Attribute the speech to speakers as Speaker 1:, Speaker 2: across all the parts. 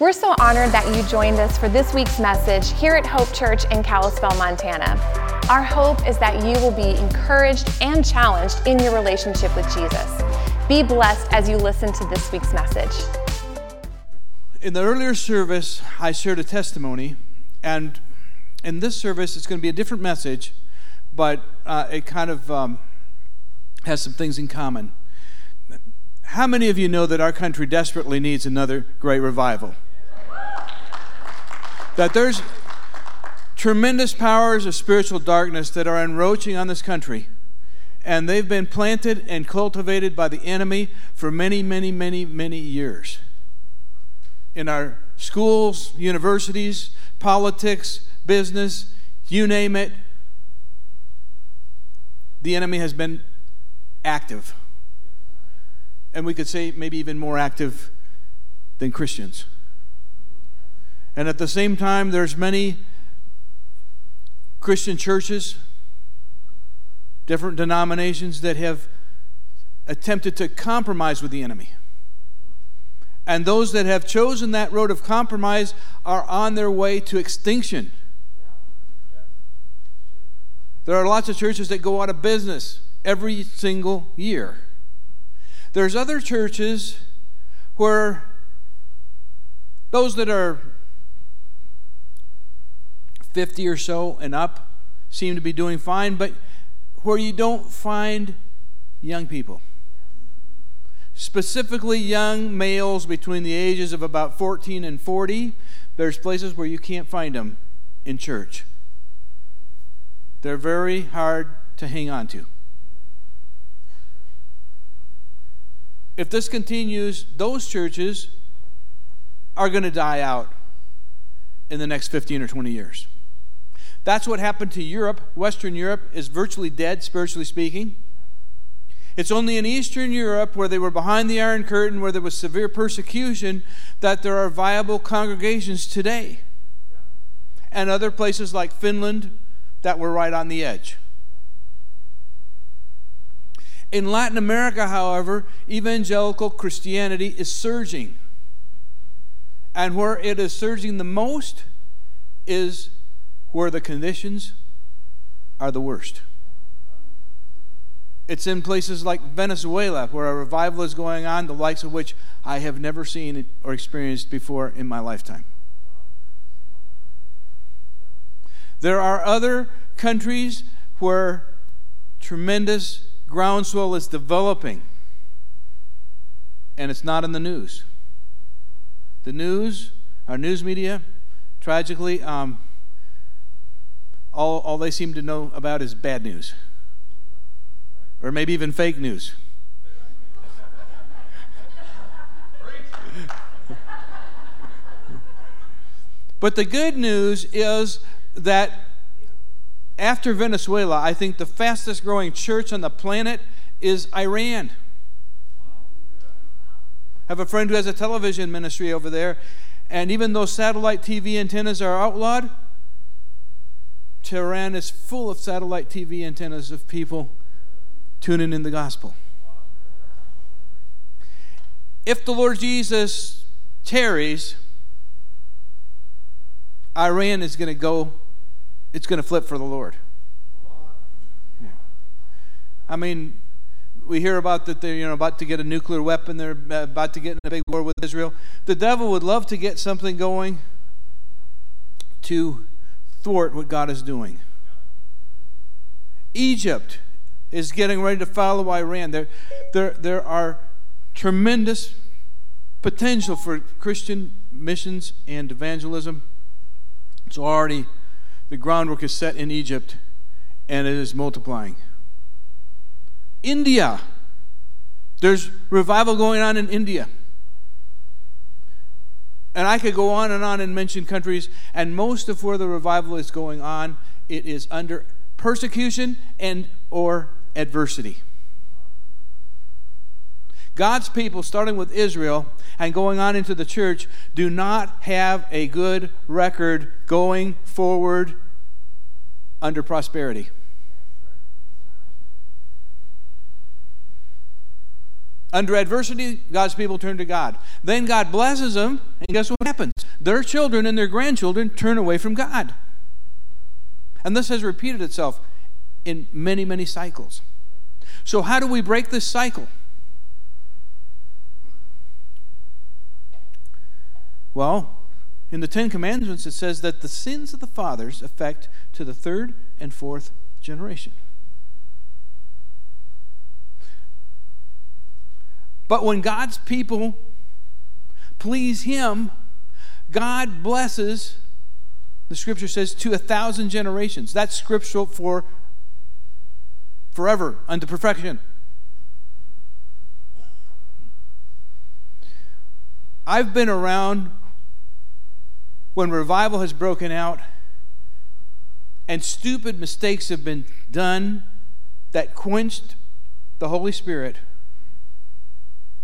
Speaker 1: We're so honored that you joined us for this week's message here at Hope Church in Kalispell, Montana. Our hope is that you will be encouraged and challenged in your relationship with Jesus. Be blessed as you listen to this week's message.
Speaker 2: In the earlier service, I shared a testimony, and in this service, it's going to be a different message, but uh, it kind of um, has some things in common. How many of you know that our country desperately needs another great revival? That there's tremendous powers of spiritual darkness that are encroaching on this country and they've been planted and cultivated by the enemy for many, many, many, many years. In our schools, universities, politics, business, you name it, the enemy has been active. And we could say maybe even more active than Christians. And at the same time, there's many Christian churches different denominations that have attempted to compromise with the enemy. And those that have chosen that road of compromise are on their way to extinction. There are lots of churches that go out of business every single year. There's other churches where those that are 50 or so and up seem to be doing fine, but where you don't find young people. Specifically, young males between the ages of about 14 and 40. There's places where you can't find them in church. They're very hard to hang on to. If this continues, those churches are going to die out in the next 15 or 20 years. That's what happened to Europe. Western Europe is virtually dead, spiritually speaking. It's only in Eastern Europe, where they were behind the Iron Curtain, where there was severe persecution, that there are viable congregations today. And other places like Finland that were right on the edge. In Latin America, however, evangelical Christianity is surging. And where it is surging the most is where the conditions are the worst. It's in places like Venezuela where a revival is going on, the likes of which I have never seen or experienced before in my lifetime. There are other countries where tremendous groundswell is developing, and it's not in the news. The news, our news media, tragically, um, all, all they seem to know about is bad news. Or maybe even fake news. but the good news is that after Venezuela, I think the fastest growing church on the planet is Iran. I have a friend who has a television ministry over there, and even though satellite TV antennas are outlawed, Tehran is full of satellite TV antennas of people tuning in the gospel. If the Lord Jesus tarries, Iran is going to go, it's going to flip for the Lord. Yeah. I mean, we hear about that they're you know about to get a nuclear weapon they're uh, about to get in a big war with israel the devil would love to get something going to thwart what God is doing. Egypt is getting ready to follow Iran. There, there, there are tremendous potential for Christian missions and evangelism. It's already, the groundwork is set in Egypt and it is multiplying. India, there's revival going on in India. And I could go on and on and mention countries, and most of where the revival is going on, it is under persecution and or adversity. God's people, starting with Israel and going on into the church, do not have a good record going forward under prosperity. Under adversity, God's people turn to God. Then God blesses them And guess what happens? Their children and their grandchildren turn away from God. And this has repeated itself in many, many cycles. So, how do we break this cycle? Well, in the Ten Commandments, it says that the sins of the fathers affect to the third and fourth generation. But when God's people please Him, God blesses, the scripture says, to a thousand generations. That's scriptural for forever unto perfection. I've been around when revival has broken out and stupid mistakes have been done that quenched the Holy Spirit.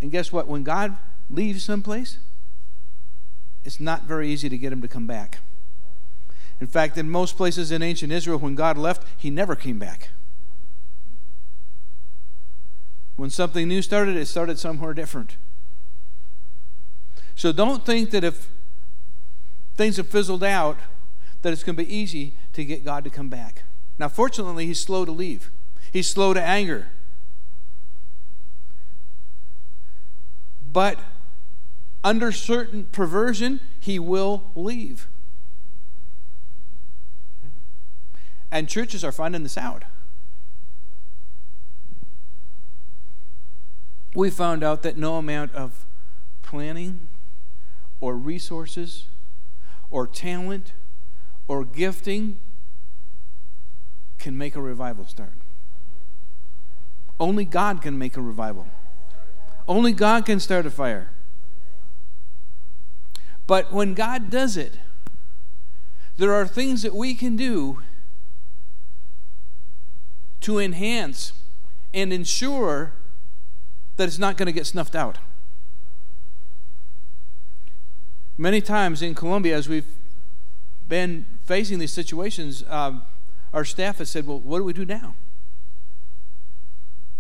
Speaker 2: And guess what? When God leaves someplace, it's not very easy to get him to come back. In fact, in most places in ancient Israel, when God left, he never came back. When something new started, it started somewhere different. So don't think that if things have fizzled out, that it's going to be easy to get God to come back. Now, fortunately, He's slow to leave, He's slow to anger. But under certain perversion, He will leave. And churches are finding this out. We found out that no amount of planning or resources or talent or gifting can make a revival start. Only God can make a revival. Only God can start a fire. But when God does it, there are things that we can do to enhance and ensure that it's not going to get snuffed out. Many times in Colombia, as we've been facing these situations, um, our staff has said, Well, what do we do now?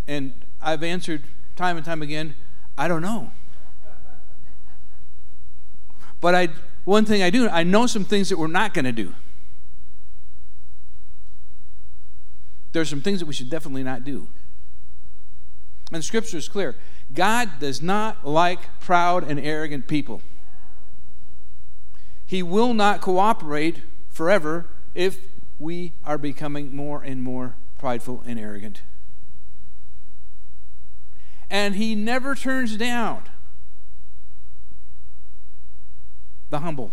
Speaker 2: And I've answered time and time again, I don't know. But I, one thing I do, I know some things that we're not going to do. There's some things that we should definitely not do. And Scripture is clear God does not like proud and arrogant people. He will not cooperate forever if we are becoming more and more prideful and arrogant. And He never turns down the humble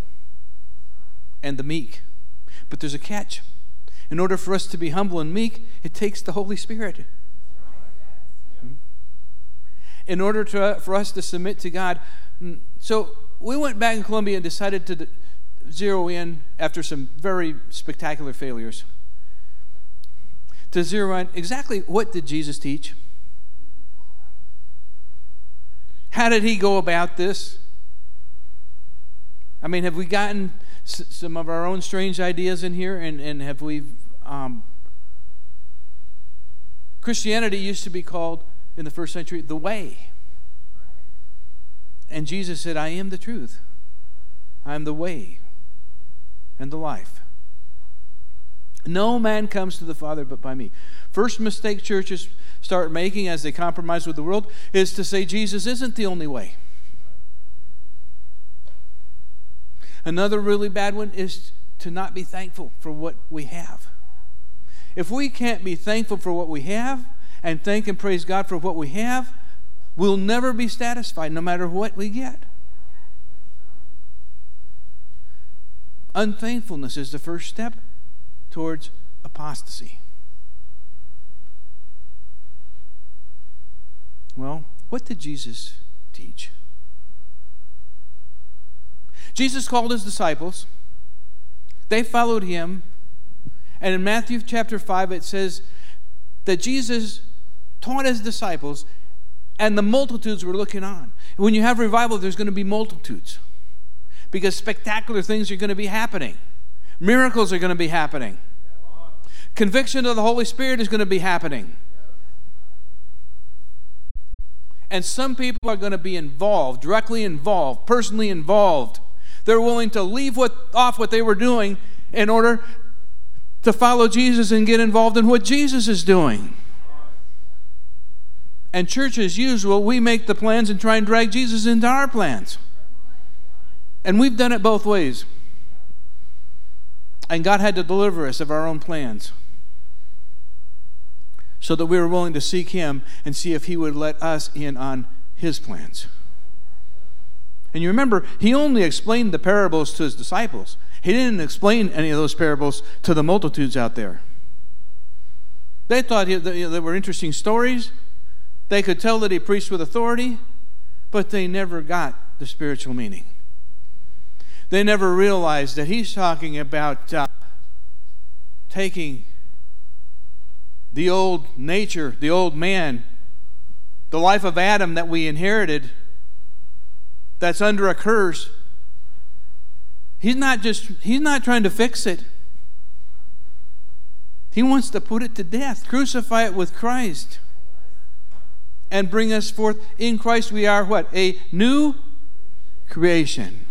Speaker 2: and the meek. But there's a catch. In order for us to be humble and meek, it takes the Holy Spirit. In order to, for us to submit to God. Mm, so we went back in Colombia and decided to zero in after some very spectacular failures. To zero in exactly what did Jesus teach? How did he go about this? I mean, have we gotten s- some of our own strange ideas in here? And, and have we. Um, Christianity used to be called, in the first century, the way. And Jesus said, I am the truth. I am the way and the life. No man comes to the Father but by me. First mistake churches start making as they compromise with the world is to say Jesus isn't the only way. Another really bad one is to not be thankful for what we have. If we can't be thankful for what we have and thank and praise God for what we have, we'll never be satisfied no matter what we get. Unthankfulness is the first step towards apostasy. Well, what did Jesus teach? Jesus called his disciples. They followed him. And in Matthew chapter 5, it says that Jesus taught his disciples, and the multitudes were looking on. When you have revival, there's going to be multitudes because spectacular things are going to be happening, miracles are going to be happening, conviction of the Holy Spirit is going to be happening. And some people are going to be involved, directly involved, personally involved. They're willing to leave what, off what they were doing in order to follow Jesus and get involved in what Jesus is doing. And church, as usual, we make the plans and try and drag Jesus into our plans. And we've done it both ways. And God had to deliver us of our own plans so that we were willing to seek Him and see if He would let us in on His plans. And you remember, He only explained the parables to His disciples, He didn't explain any of those parables to the multitudes out there. They thought they were interesting stories. They could tell that he preached with authority, but they never got the spiritual meaning. They never realized that he's talking about uh, taking the old nature, the old man, the life of Adam that we inherited that's under a curse. He's not just he's not trying to fix it. He wants to put it to death, crucify it with Christ. And bring us forth in Christ we are what? A new creation.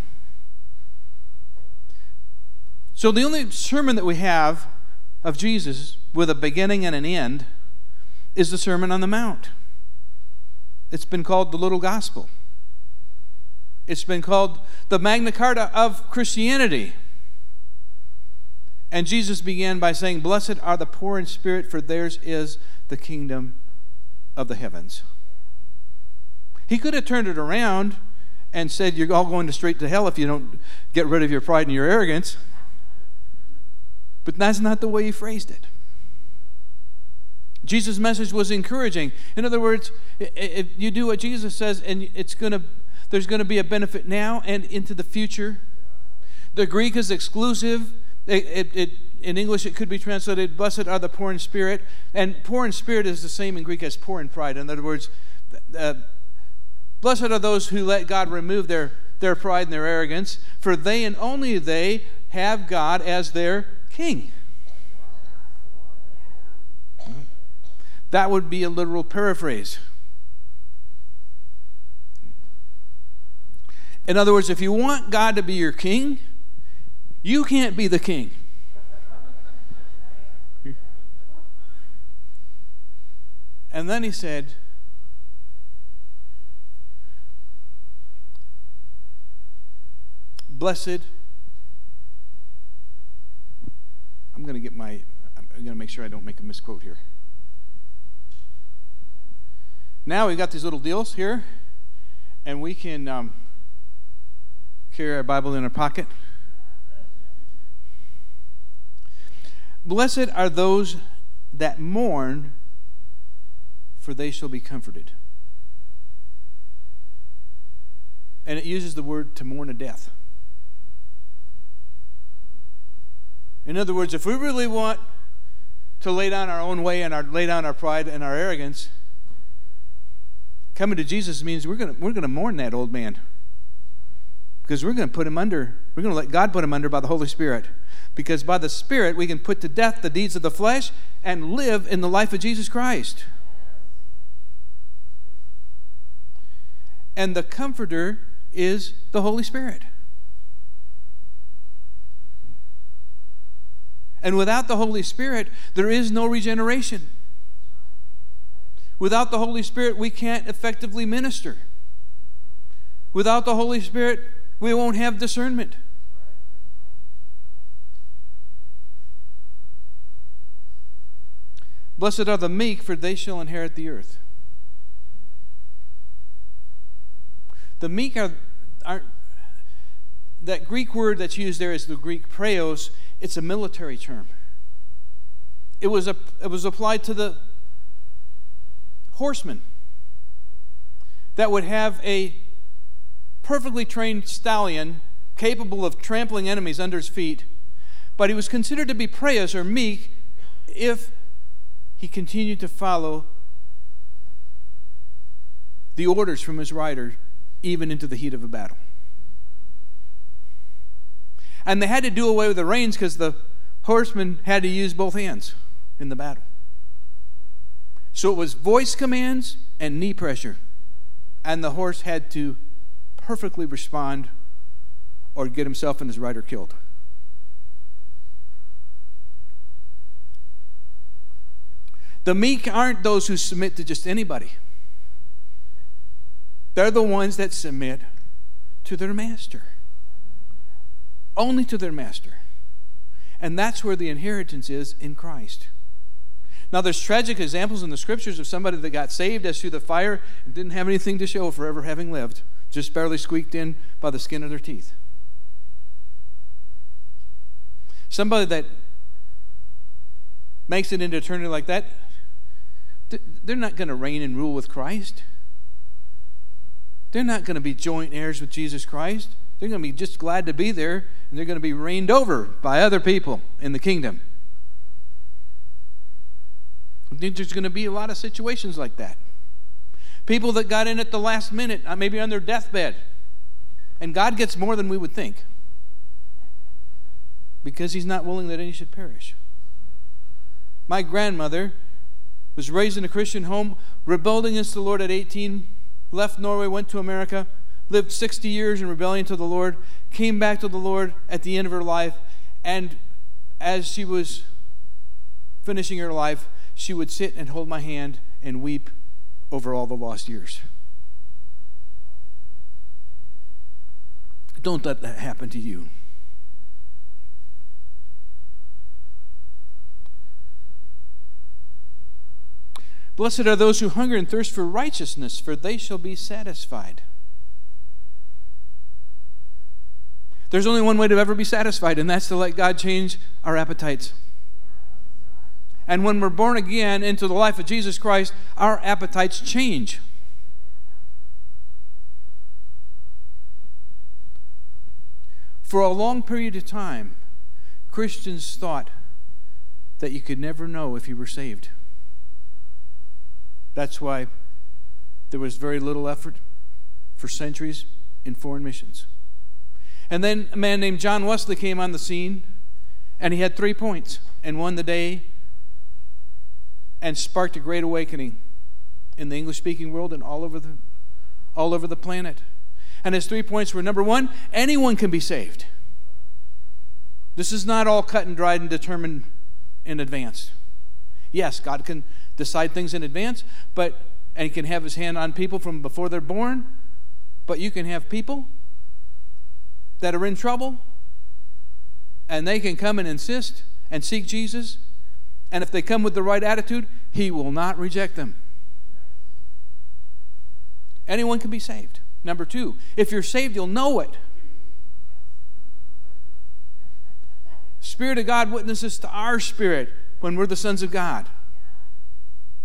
Speaker 2: So the only sermon that we have of Jesus with a beginning and an end is the Sermon on the Mount. It's been called the Little Gospel. It's been called the Magna Carta of Christianity. And Jesus began by saying, Blessed are the poor in spirit, for theirs is the kingdom of the heavens. He could have turned it around and said, You're all going to straight to hell if you don't get rid of your pride and your arrogance. But that's not the way he phrased it. Jesus' message was encouraging. In other words, if you do what Jesus says, and it's to, there's going to be a benefit now and into the future. The Greek is exclusive. It, it, it, in English, it could be translated, "Blessed are the poor in spirit," and "poor in spirit" is the same in Greek as "poor in pride." In other words, uh, blessed are those who let God remove their their pride and their arrogance, for they and only they have God as their King. That would be a literal paraphrase. In other words, if you want God to be your king, you can't be the king. And then he said, Blessed. I'm going to get my, I'm going to make sure I don't make a misquote here. Now we've got these little deals here, and we can um, carry our Bible in our pocket. Blessed are those that mourn, for they shall be comforted. And it uses the word to mourn a death. In other words, if we really want to lay down our own way and our, lay down our pride and our arrogance, Coming to Jesus means we're going we're going to mourn that old man. Because we're going to put him under, we're going to let God put him under by the Holy Spirit. Because by the Spirit, we can put to death the deeds of the flesh and live in the life of Jesus Christ. And the Comforter is the Holy Spirit. And without the Holy Spirit, there is no regeneration. Without the Holy Spirit, we can't effectively minister. Without the Holy Spirit, we won't have discernment. Blessed are the meek, for they shall inherit the earth. The meek are, are that Greek word that's used there is the Greek praetos. It's a military term. It was, a, it was applied to the horseman that would have a perfectly trained stallion capable of trampling enemies under his feet, but he was considered to be praeus or meek if he continued to follow the orders from his rider even into the heat of a battle. And they had to do away with the reins because the horsemen had to use both hands in the battle. So it was voice commands and knee pressure. and the horse had to perfectly respond or get himself and his rider killed. The meek aren't those who submit to just anybody. They're the ones that submit to their master. Only to their master. And that's where the inheritance is in Christ. Now, there's tragic examples in the scriptures of somebody that got saved as through the fire and didn't have anything to show for ever having lived, just barely squeaked in by the skin of their teeth. Somebody that makes it into eternity like that, they're not going to reign and rule with Christ. They're not going to be joint heirs with Jesus Christ. They're going to be just glad to be there, and they're going to be reigned over by other people in the kingdom. There's going to be a lot of situations like that. People that got in at the last minute, uh, maybe on their deathbed, and God gets more than we would think because He's not willing that any should perish. My grandmother was raised in a Christian home, rebelled against the Lord at 18, left Norway, went to America, lived 60 years in rebellion to the Lord, came back to the Lord at the end of her life, and as she was finishing her life, she would sit and hold my hand and weep over all the lost years. Don't let that happen to you. Blessed are those who hunger and thirst for righteousness, for they shall be satisfied. There's only one way to ever be satisfied, and that's to let God change our appetites. And when we're born again into the life of Jesus Christ, our appetites change. For a long period of time, Christians thought that you could never know if you were saved. That's why there was very little effort for centuries in foreign missions. And then a man named John Wesley came on the scene, and he had three points and won the day and sparked a great awakening in the English speaking world and all over the all over the planet. And his three points were number 1, anyone can be saved. This is not all cut and dried and determined in advance. Yes, God can decide things in advance, but and he can have his hand on people from before they're born, but you can have people that are in trouble and they can come and insist and seek Jesus, and if they come with the right attitude, he will not reject them. Anyone can be saved. Number 2, if you're saved, you'll know it. Spirit of God witnesses to our spirit when we're the sons of God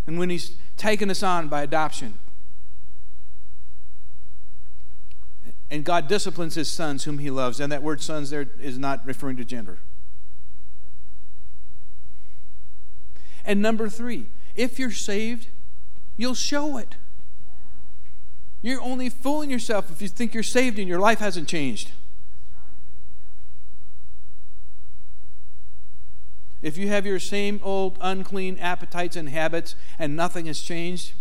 Speaker 2: and when He's taken us on by adoption. And God disciplines His sons whom He loves. And that word sons there is not referring to gender. And number three, if you're saved, you'll show it. You're only fooling yourself if you think you're saved and your life hasn't changed. if you have your same old unclean appetites and habits and nothing has changed,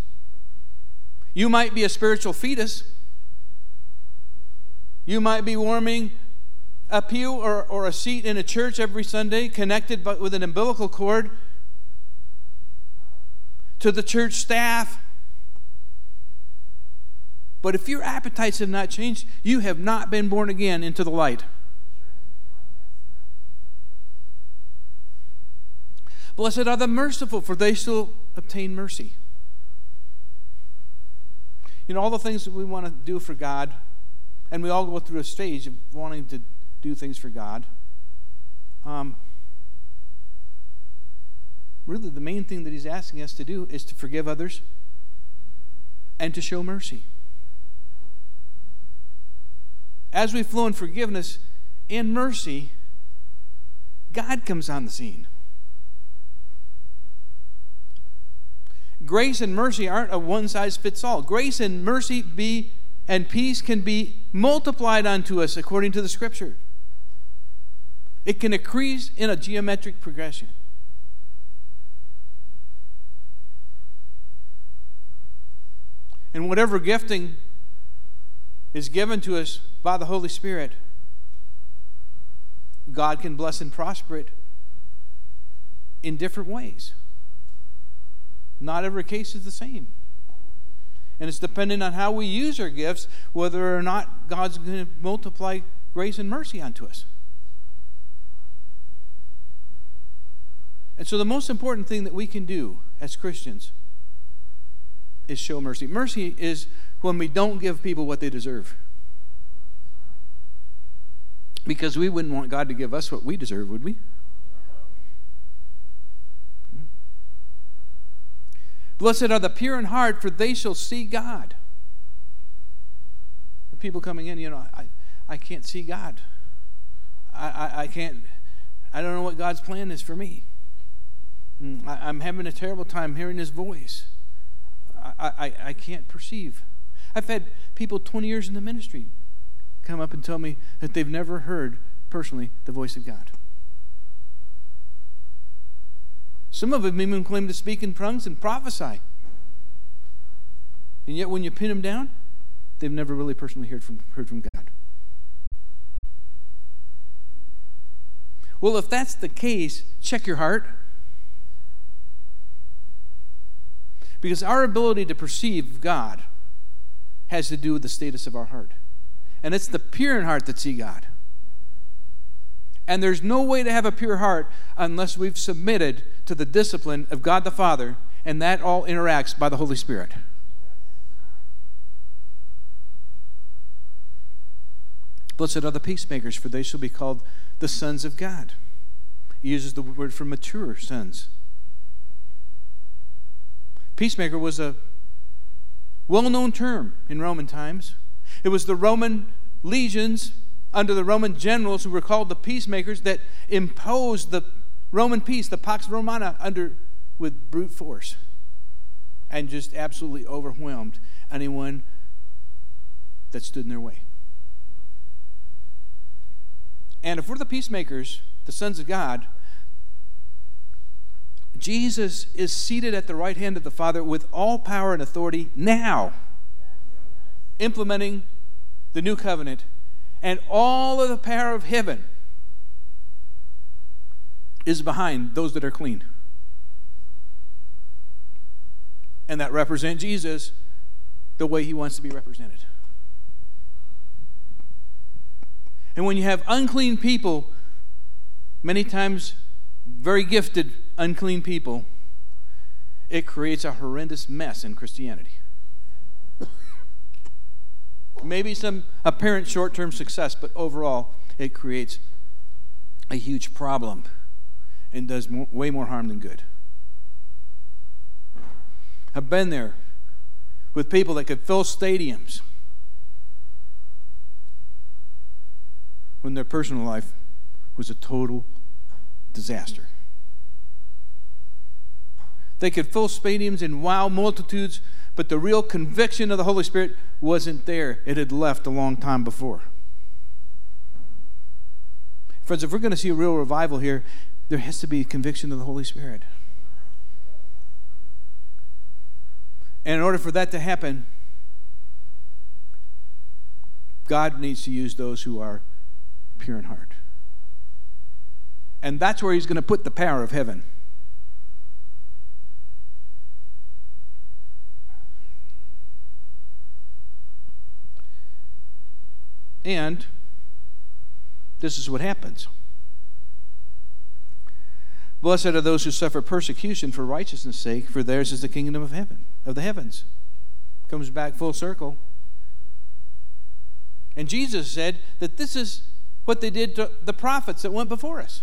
Speaker 2: you might be a spiritual fetus. You might be warming a pew or, or a seat in a church every Sunday, connected with an umbilical cord to the church staff. But if your appetites have not changed, you have not been born again into the light. Blessed are the merciful, for they shall obtain mercy. You know, all the things that we want to do for God, and we all go through a stage of wanting to do things for God. Um, really, the main thing that He's asking us to do is to forgive others and to show mercy. As we flow in forgiveness and mercy, God comes on the scene. grace and mercy aren't a one size fits all. Grace and mercy be and peace can be multiplied unto us according to the scripture. It can increase in a geometric progression. And whatever gifting is given to us by the Holy Spirit, God can bless and prosper it in different ways. Not every case is the same. And it's dependent on how we use our gifts, whether or not God's going to multiply grace and mercy unto us. And so, the most important thing that we can do as Christians is show mercy. Mercy is when we don't give people what they deserve. Because we wouldn't want God to give us what we deserve, would we? Blessed are the pure in heart, for they shall see God. The people coming in, you know, I, I can't see God. I, I, I can't, I don't know what God's plan is for me. Mm, I, am having a terrible time hearing His voice. I, I, I can't perceive. I've had people 20 years in the ministry come up and tell me that they've never heard personally the voice of God. Some of them even claim to speak in tongues and prophesy. And yet, when you pin them down, they've never really personally heard from, heard from God. Well, if that's the case, check your heart. Because our ability to perceive God has to do with the status of our heart. And it's the pure in heart that see God. And there's no way to have a pure heart unless we've submitted to the discipline of God the Father, and that all interacts by the Holy Spirit. Blessed are the peacemakers, for they shall be called the sons of God. He uses the word for mature sons. Peacemaker was a well known term in Roman times. It was the Roman legions under the Roman generals who were called the peacemakers that imposed the Roman peace, the Pax Romana, under with brute force and just absolutely overwhelmed anyone that stood in their way. And if we're the peacemakers, the sons of God, Jesus is seated at the right hand of the Father with all power and authority now, implementing the new covenant, and all of the power of heaven is behind those that are clean. And that represent Jesus the way he wants to be represented. And when you have unclean people, many times very gifted unclean people, it creates a horrendous mess in Christianity. Maybe some apparent short term success, but overall, it creates a huge problem and does more, way more harm than good. I've been there with people that could fill stadiums when their personal life was a total disaster. They could fill stadiums and wow multitudes, but the real conviction of the Holy Spirit wasn't there. It had left a long time before. Friends, if we're going to see a real revival here, there has to be conviction of the Holy Spirit. And in order for that to happen, God needs to use those who are pure in heart. And that's where He's going to put the power of heaven. And this is what happens. Blessed are those who suffer persecution for righteousness' sake, for theirs is the kingdom of heaven, of the heavens. Comes back full circle. And Jesus said that this is what they did to the prophets that went before us.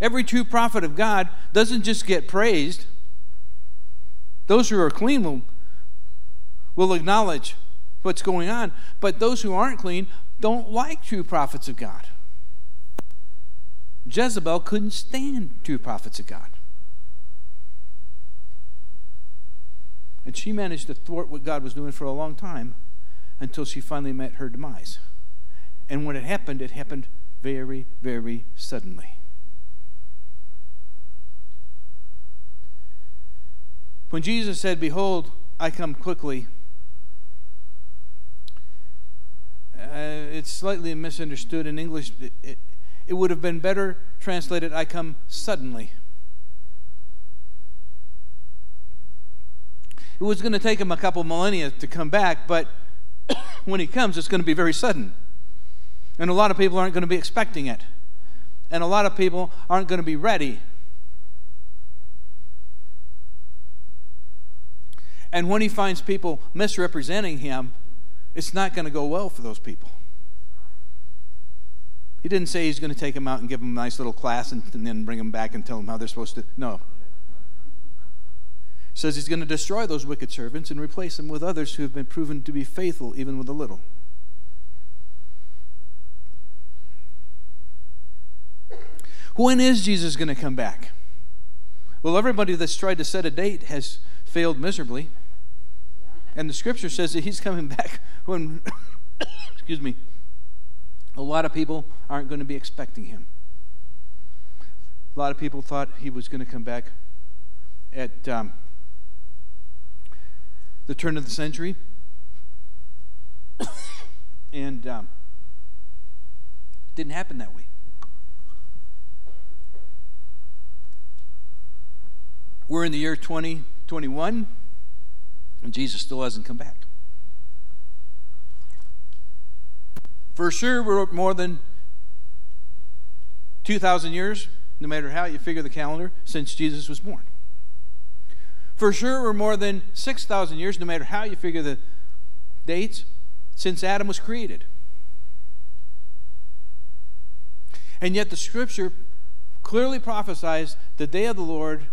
Speaker 2: Every true prophet of God doesn't just get praised. Those who are clean will, will acknowledge what's going on. But those who aren't clean don't like true prophets of God. Jezebel couldn't stand true prophets of God. And she managed to thwart what God was doing for a long time until she finally met her demise. And when it happened, it happened very, very suddenly. When Jesus said, Behold, I come quickly, Uh, it's slightly misunderstood in English. It, it would have been better translated, I come suddenly. It was going to take him a couple millennia to come back, but when he comes, it's going to be very sudden. And a lot of people aren't going to be expecting it. And a lot of people aren't going to be ready. And when he finds people misrepresenting him, it's not going to go well for those people. He didn't say he's going to take them out and give them a nice little class and, and then bring them back and tell them how they're supposed to. No. He says he's going to destroy those wicked servants and replace them with others who have been proven to be faithful even with a little. When is Jesus going to come back? Well, everybody that's tried to set a date has failed miserably. And the scripture says that he's coming back when, excuse me, a lot of people aren't going to be expecting him. A lot of people thought he was going to come back at um, the turn of the century. and um, didn't happen that way. We're in the year 2021, and Jesus still hasn't come back. For sure, we're more than 2,000 years, no matter how you figure the calendar, since Jesus was born. For sure, we're more than 6,000 years, no matter how you figure the dates, since Adam was created. And yet, the scripture clearly prophesies the day of the Lord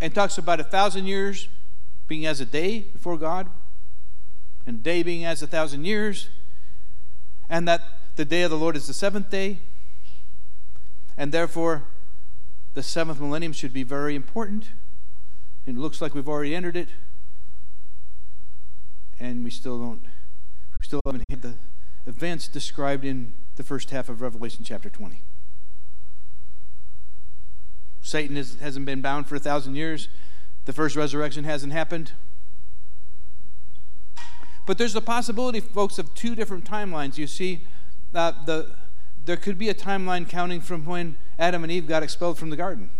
Speaker 2: and talks about a thousand years being as a day before God, and day being as a thousand years, and that the day of the Lord is the seventh day, and therefore the seventh millennium should be very important. It looks like we've already entered it, and we still don't, we still haven't had the events described in the first half of Revelation chapter 20. Satan is, hasn't been bound for a thousand years. The first resurrection hasn't happened. But there's the possibility, folks, of two different timelines. You see, uh, the, there could be a timeline counting from when Adam and Eve got expelled from the garden.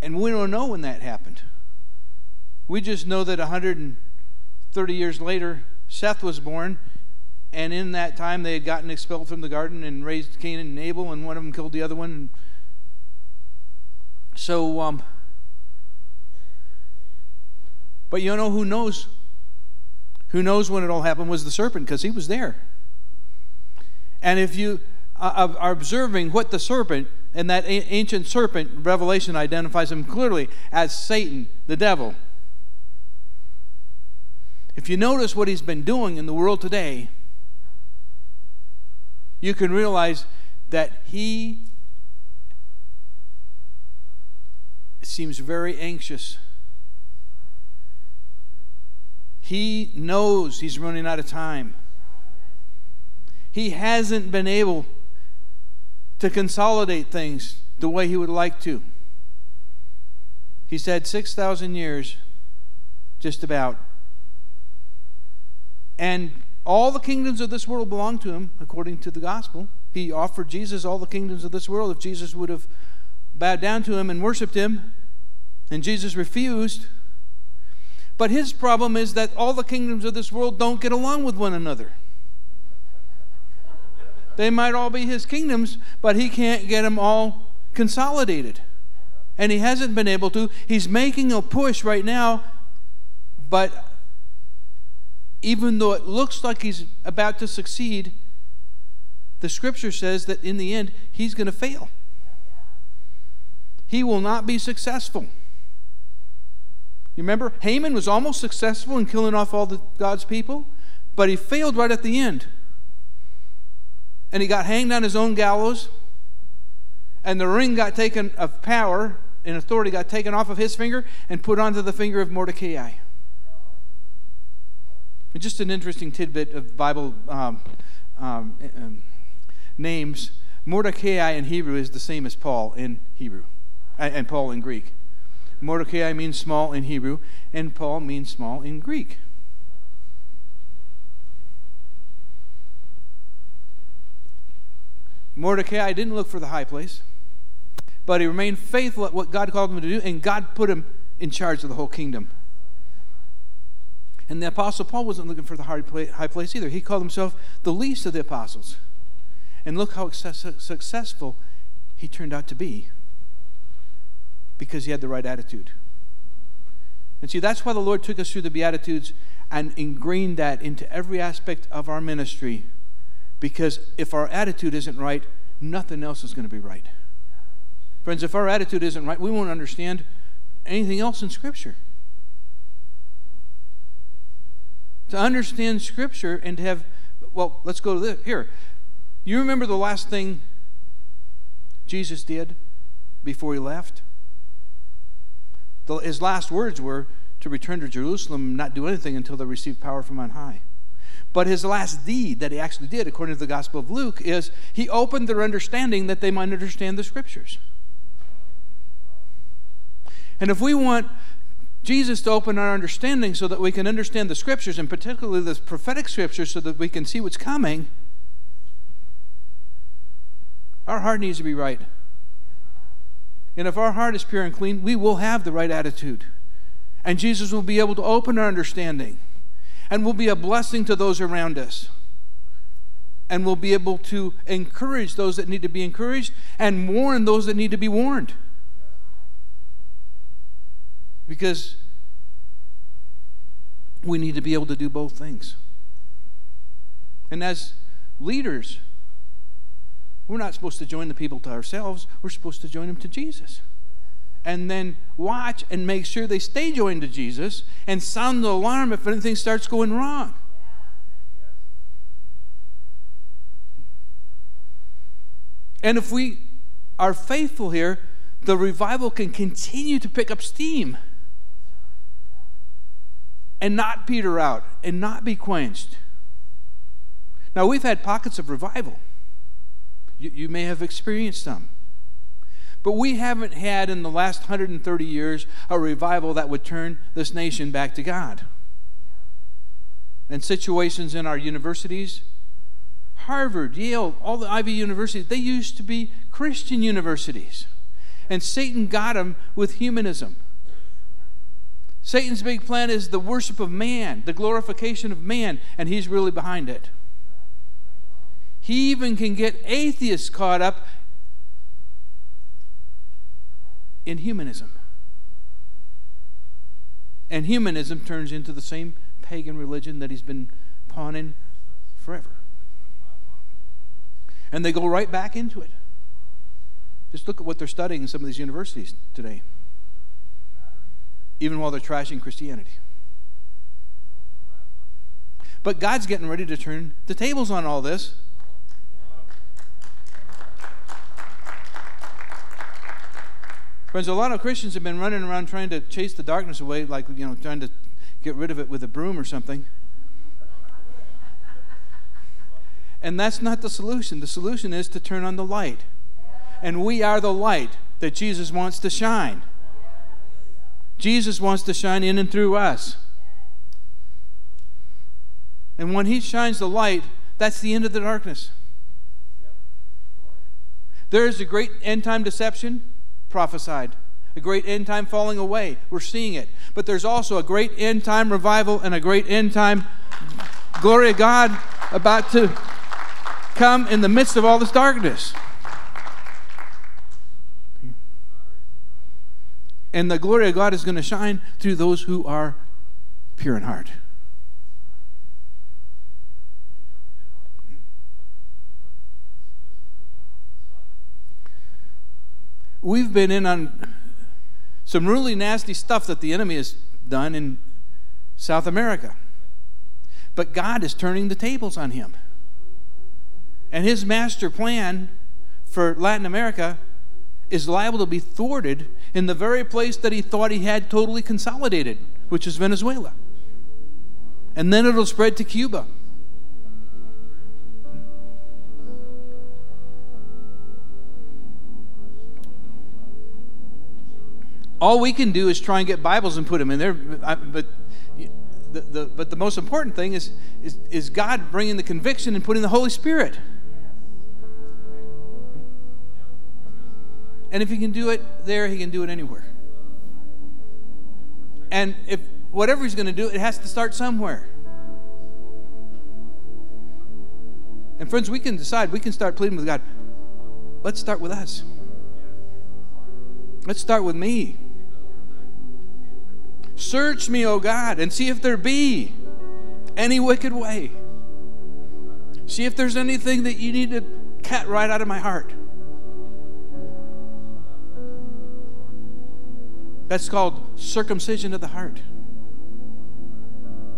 Speaker 2: And we don't know when that happened. We just know that 130 years later, Seth was born, and in that time they had gotten expelled from the garden and raised Cain and Abel, and one of them killed the other one. So, um, but you know who knows? Who knows when it all happened was the serpent because he was there. And if you uh, are observing what the serpent and that ancient serpent, Revelation identifies him clearly as Satan, the devil. If you notice what he's been doing in the world today, you can realize that he seems very anxious. He knows he's running out of time. He hasn't been able to consolidate things the way he would like to. He's had 6,000 years, just about. And all the kingdoms of this world belong to him, according to the gospel. He offered Jesus all the kingdoms of this world. If Jesus would have bowed down to him and worshiped him, and Jesus refused. But his problem is that all the kingdoms of this world don't get along with one another. They might all be his kingdoms, but he can't get them all consolidated. And he hasn't been able to. He's making a push right now, but even though it looks like he's about to succeed, the scripture says that in the end, he's going to fail. He will not be successful. You remember? Haman was almost successful in killing off all the God's people, but he failed right at the end. And he got hanged on his own gallows, and the ring got taken of power and authority got taken off of his finger and put onto the finger of Mordecai. Just an interesting tidbit of Bible um, um, um, names. Mordecai in Hebrew is the same as Paul in Hebrew, and Paul in Greek. Mordecai means small in Hebrew, and Paul means small in Greek. Mordecai didn't look for the high place, but he remained faithful at what God called him to do, and God put him in charge of the whole kingdom. And the Apostle Paul wasn't looking for the high place either. He called himself the least of the apostles. And look how successful he turned out to be because he had the right attitude. And see, that's why the Lord took us through the Beatitudes and ingrained that into every aspect of our ministry. Because if our attitude isn't right, nothing else is going to be right. Friends, if our attitude isn't right, we won't understand anything else in Scripture. To understand Scripture and to have, well, let's go to this. Here. You remember the last thing Jesus did before he left? His last words were to return to Jerusalem not do anything until they received power from on high. But his last deed that he actually did, according to the Gospel of Luke, is he opened their understanding that they might understand the Scriptures. And if we want Jesus to open our understanding so that we can understand the Scriptures, and particularly the prophetic Scriptures, so that we can see what's coming, our heart needs to be right. And if our heart is pure and clean, we will have the right attitude. And Jesus will be able to open our understanding and will be a blessing to those around us. And will be able to encourage those that need to be encouraged and warn those that need to be warned. Because we need to be able to do both things. And as leaders, we're not supposed to join the people to ourselves, we're supposed to join them to Jesus. And then watch and make sure they stay joined to Jesus and sound the alarm if anything starts going wrong. And if we are faithful here, the revival can continue to pick up steam and not peter out and not be quenched. Now, we've had pockets of revival. You, you may have experienced some. But we haven't had in the last 130 years a revival that would turn this nation back to God. And situations in our universities, Harvard, Yale, all the Ivy universities, they used to be Christian universities. And Satan got them with humanism. Satan's big plan is the worship of man, the glorification of man, and he's really behind it. He even can get atheists caught up in humanism. And humanism turns into the same pagan religion that he's been pawning forever. And they go right back into it. Just look at what they're studying in some of these universities today, even while they're trashing Christianity. But God's getting ready to turn the tables on all this. Friends, a lot of Christians have been running around trying to chase the darkness away, like, you know, trying to get rid of it with a broom or something. And that's not the solution. The solution is to turn on the light. And we are the light that Jesus wants to shine. Jesus wants to shine in and through us. And when He shines the light, that's the end of the darkness. There is a great end time deception prophesied. A great end time falling away. We're seeing it. But there's also a great end time revival and a great end time glory of God about to come in the midst of all this darkness. And the glory of God is going to shine through those who are pure in heart. We've been in on some really nasty stuff that the enemy has done in South America. But God is turning the tables on him. And his master plan for Latin America is liable to be thwarted in the very place that he thought he had totally consolidated, which is Venezuela. And then it'll spread to Cuba. All we can do is try and get Bibles and put them in there, but the, the, but the most important thing is, is, is God bringing the conviction and putting the Holy Spirit. And if He can do it there, He can do it anywhere. And if whatever He's going to do, it has to start somewhere. And friends, we can decide, we can start pleading with God. Let's start with us. Let's start with me. Search me, O God, and see if there be any wicked way. See if there's anything that you need to cut right out of my heart. That's called circumcision of the heart.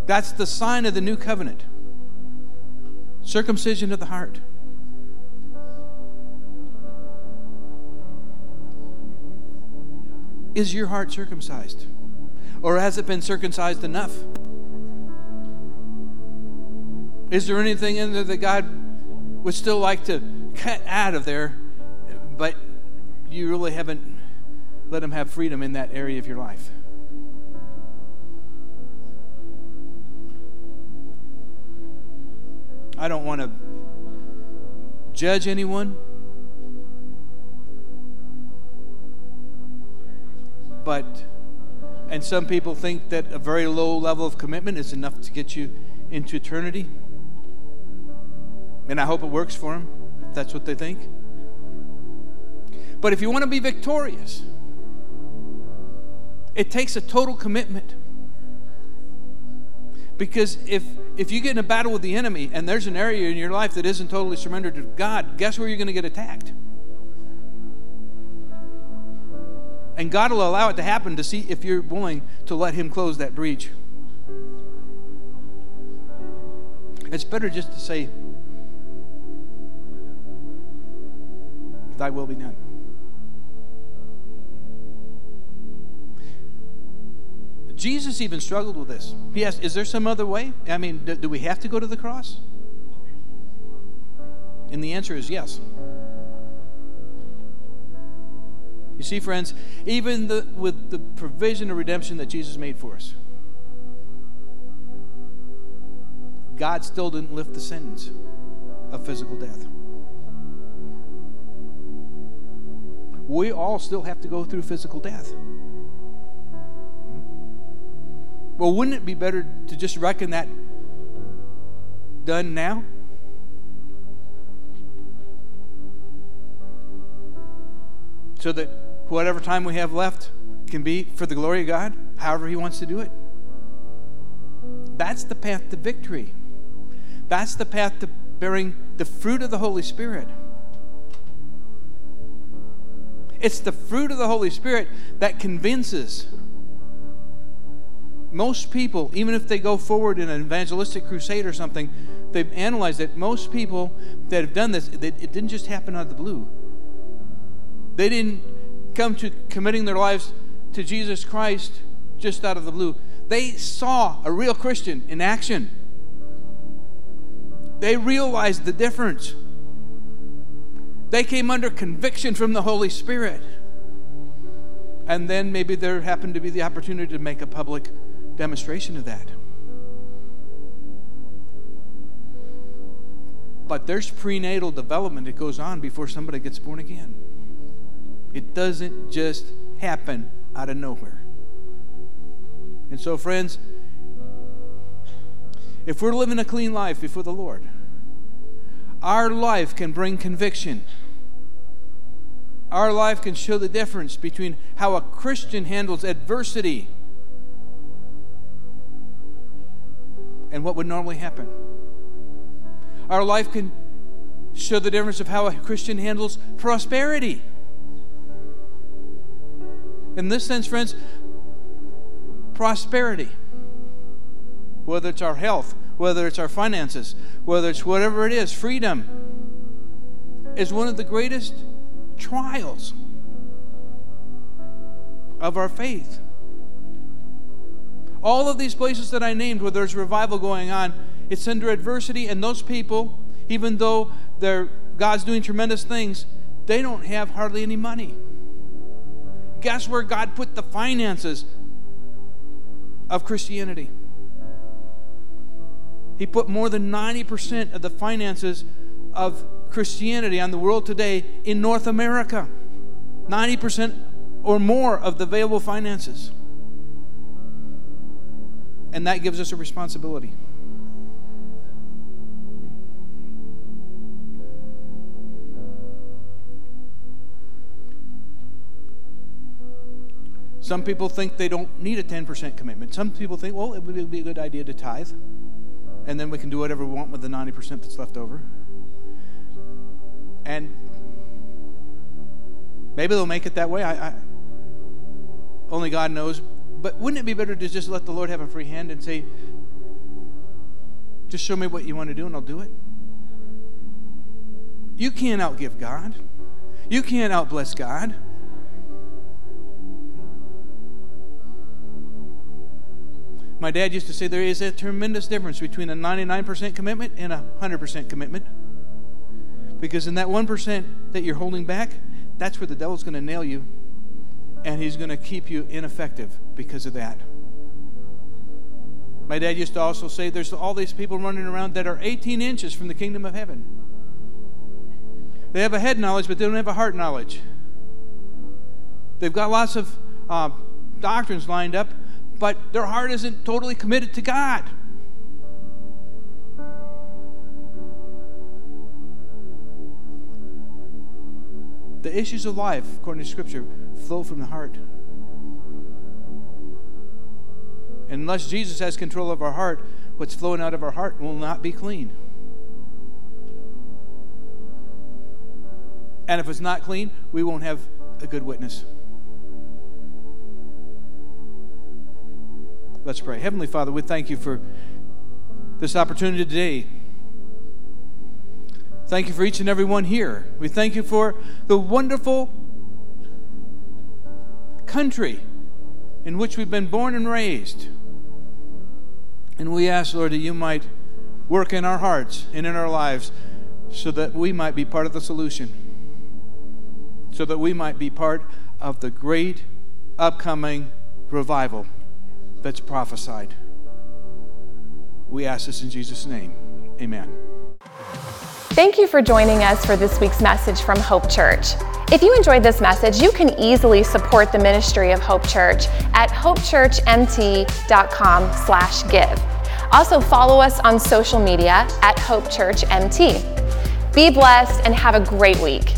Speaker 2: That's the sign of the new covenant. Circumcision of the heart. Is your heart circumcised? Or has it been circumcised enough? Is there anything in there that God would still like to cut out of there, but you really haven't let Him have freedom in that area of your life? I don't want to judge anyone. But and some people think that a very low level of commitment is enough to get you into eternity. And I hope it works for them, if that's what they think. But if you want to be victorious, it takes a total commitment. Because if if you get in a battle with the enemy and there's an area in your life that isn't totally surrendered to God, guess where you're going to get attacked? And God will allow it to happen to see if you're willing to let Him close that breach. It's better just to say, Thy will be done. Jesus even struggled with this. He asked, Is there some other way? I mean, do, do we have to go to the cross? And the answer is yes. You see, friends, even the, with the provision of redemption that Jesus made for us, God still didn't lift the sentence of physical death. We all still have to go through physical death. Well, wouldn't it be better to just reckon that done now? So that whatever time we have left can be for the glory of God, however He wants to do it. That's the path to victory. That's the path to bearing the fruit of the Holy Spirit. It's the fruit of the Holy Spirit that convinces most people, even if they go forward in an evangelistic crusade or something, they've analyzed that most people that have done this, it didn't just happen out of the blue. They didn't come to committing their lives to Jesus Christ just out of the blue. They saw a real Christian in action. They realized the difference. They came under conviction from the Holy Spirit. And then maybe there happened to be the opportunity to make a public demonstration of that. But there's prenatal development that goes on before somebody gets born again. It doesn't just happen out of nowhere. And so, friends, if we're living a clean life before the Lord, our life can bring conviction. Our life can show the difference between how a Christian handles adversity and what would normally happen. Our life can show the difference of how a Christian handles prosperity. In this sense, friends, prosperity, whether it's our health, whether it's our finances, whether it's whatever it is, freedom, is one of the greatest trials of our faith. All of these places that I named where there's revival going on, it's under adversity, and those people, even though they're God's doing tremendous things, they don't have hardly any money. Guess where God put the finances of Christianity? He put more than 90% of the finances of Christianity on the world today in North America. 90% or more of the available finances. And that gives us a responsibility. Some people think they don't need a 10% commitment. Some people think, well, it would be a good idea to tithe, and then we can do whatever we want with the 90% that's left over. And maybe they'll make it that way. I, I, only God knows. But wouldn't it be better to just let the Lord have a free hand and say, just show me what you want to do and I'll do it? You can't outgive God. You can't outbless God. My dad used to say there is a tremendous difference between a 99% commitment and a 100% commitment. Because in that 1% that you're holding back, that's where the devil's going to nail you and he's going to keep you ineffective because of that. My dad used to also say there's all these people running around that are 18 inches from the kingdom of heaven. They have a head knowledge, but they don't have a heart knowledge. They've got lots of uh, doctrines lined up, but their heart isn't totally committed to God. The issues of life, according to Scripture, flow from the heart. And unless Jesus has control of our heart, what's flowing out of our heart will not be clean. And if it's not clean, we won't have a good witness. Let's pray. Heavenly Father, we thank you for this opportunity today. Thank you for each and every one here. We thank you for the wonderful country in which we've been born and raised. And we ask, Lord, that you might work in our hearts and in our lives so that we might be part of the solution, so that we might be part of the great upcoming revival that's prophesied. We ask this in Jesus' name. Amen.
Speaker 1: Thank you for joining us for this week's message from Hope Church. If you enjoyed this message, you can easily support the ministry of Hope Church at hopechurchmt.com/give. Also follow us on social media at Hope Church MT. Be blessed and have a great week.